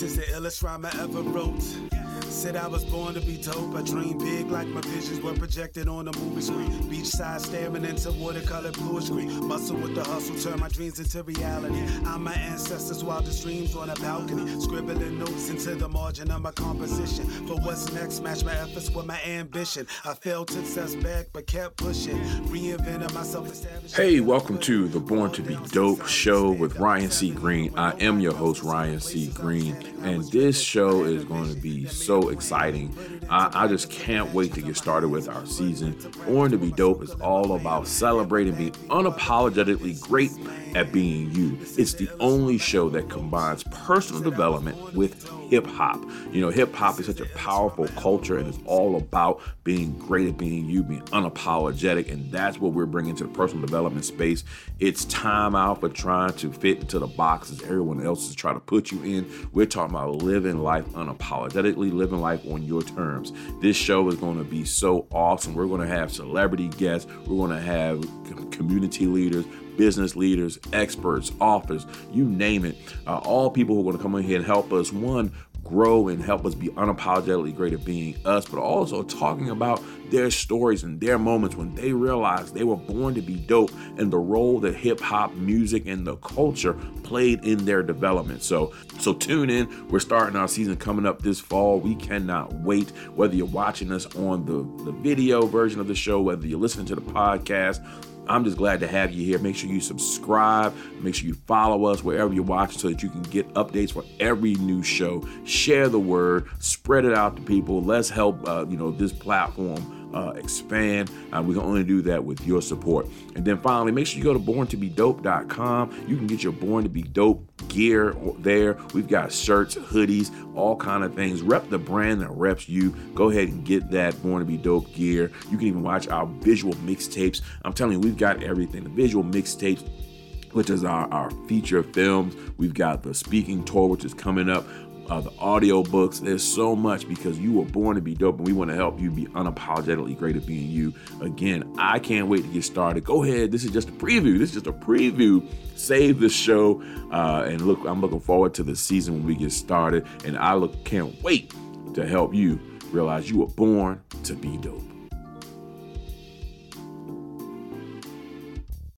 This is the illest rhyme I ever wrote. Said I was born to be dope. I dream big like my visions were projected on a movie screen. Beachside staring into watercolor blue screen. Muscle with the hustle, turn my dreams into reality. I'm my ancestors' wildest dreams on a balcony. Scribbling notes into the margin of my composition. For what's next, match my efforts with my ambition. I failed success back, but kept pushing. Reinventing myself. Hey, welcome to the Born to Be Dope show with Ryan C. Greene. I am your host, Ryan C. Greene, and this show is going to be so exciting. I, I just can't wait to get started with our season. Born to Be Dope is all about celebrating being unapologetically great at being you. It's the only show that combines personal development with hip hop. You know, hip hop is such a powerful culture and it's all about being great at being you, being unapologetic. And that's what we're bringing to the personal development space. It's time out for trying to fit into the boxes everyone else is trying to put you in. We're talking about living life unapologetically, living life on your terms. This show is going to be so awesome. We're going to have celebrity guests, we're going to have community leaders, business leaders, experts, authors, you name it. Uh, all people who are going to come in here and help us, one, grow and help us be unapologetically great at being us, but also talking about their stories and their moments when they realized they were born to be dope and the role that hip hop music and the culture played in their development. So, so tune in. We're starting our season coming up this fall. We cannot wait. Whether you're watching us on the, the video version of the show, whether you're listening to the podcast, I'm just glad to have you here. Make sure you subscribe. Make sure you follow us wherever you're watching so that you can get updates for every new show. Share the word, spread it out to people. Let's help uh, you know this platform uh, expand. Uh, we can only do that with your support. And then finally, make sure you go to borntobedope.com. You can get your Born to Be Dope gear there. We've got shirts, hoodies, all kind of things. Rep the brand that reps you. Go ahead and get that Born to Be Dope gear. You can even watch our visual mixtapes. I'm telling you, we've got everything. The visual mixtapes which is our, our feature films. We've got the speaking tour, which is coming up uh, the audio books. There's so much because you were born to be dope, and we want to help you be unapologetically great at being you. Again, I can't wait to get started. Go ahead. This is just a preview. This is just a preview. Save the show, uh, and look, I'm looking forward to the season when we get started, and I look can't wait to help you realize you were born to be dope.